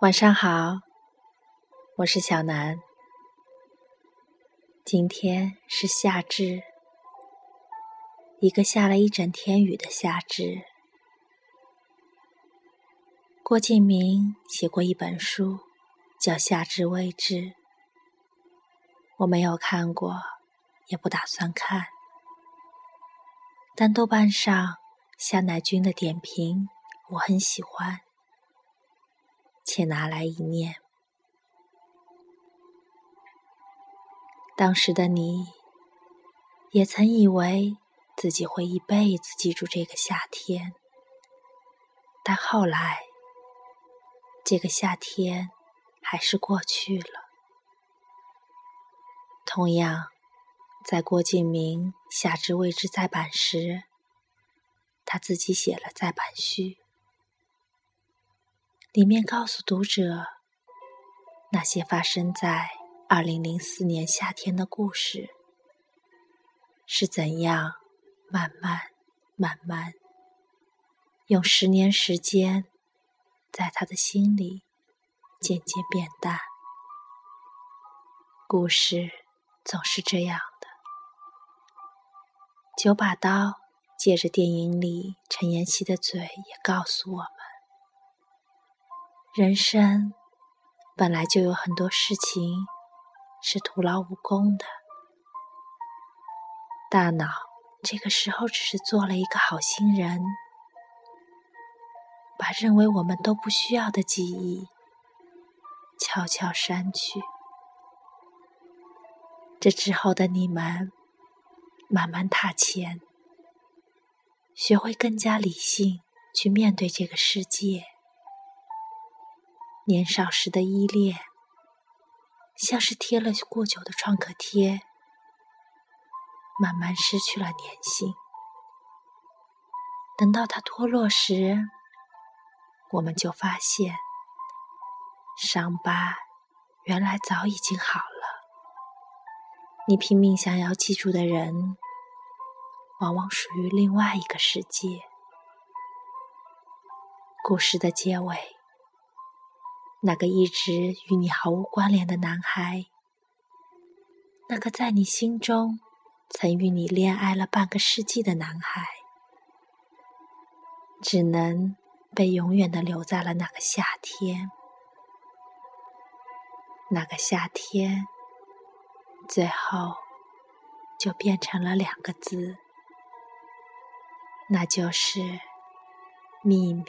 晚上好，我是小南。今天是夏至，一个下了一整天雨的夏至。郭敬明写过一本书，叫《夏至未至》，我没有看过，也不打算看，但豆瓣上夏乃君的点评我很喜欢。且拿来一念。当时的你，也曾以为自己会一辈子记住这个夏天，但后来，这个夏天还是过去了。同样，在郭敬明《夏至未至》再版时，他自己写了再版序。里面告诉读者，那些发生在二零零四年夏天的故事，是怎样慢慢、慢慢，用十年时间，在他的心里渐渐变淡。故事总是这样的。九把刀借着电影里陈妍希的嘴，也告诉我们。人生本来就有很多事情是徒劳无功的，大脑这个时候只是做了一个好心人，把认为我们都不需要的记忆悄悄删去。这之后的你们，慢慢踏前，学会更加理性去面对这个世界。年少时的依恋，像是贴了过久的创可贴，慢慢失去了粘性。等到它脱落时，我们就发现，伤疤原来早已经好了。你拼命想要记住的人，往往属于另外一个世界。故事的结尾。那个一直与你毫无关联的男孩，那个在你心中曾与你恋爱了半个世纪的男孩，只能被永远的留在了那个夏天。那个夏天，最后就变成了两个字，那就是秘密。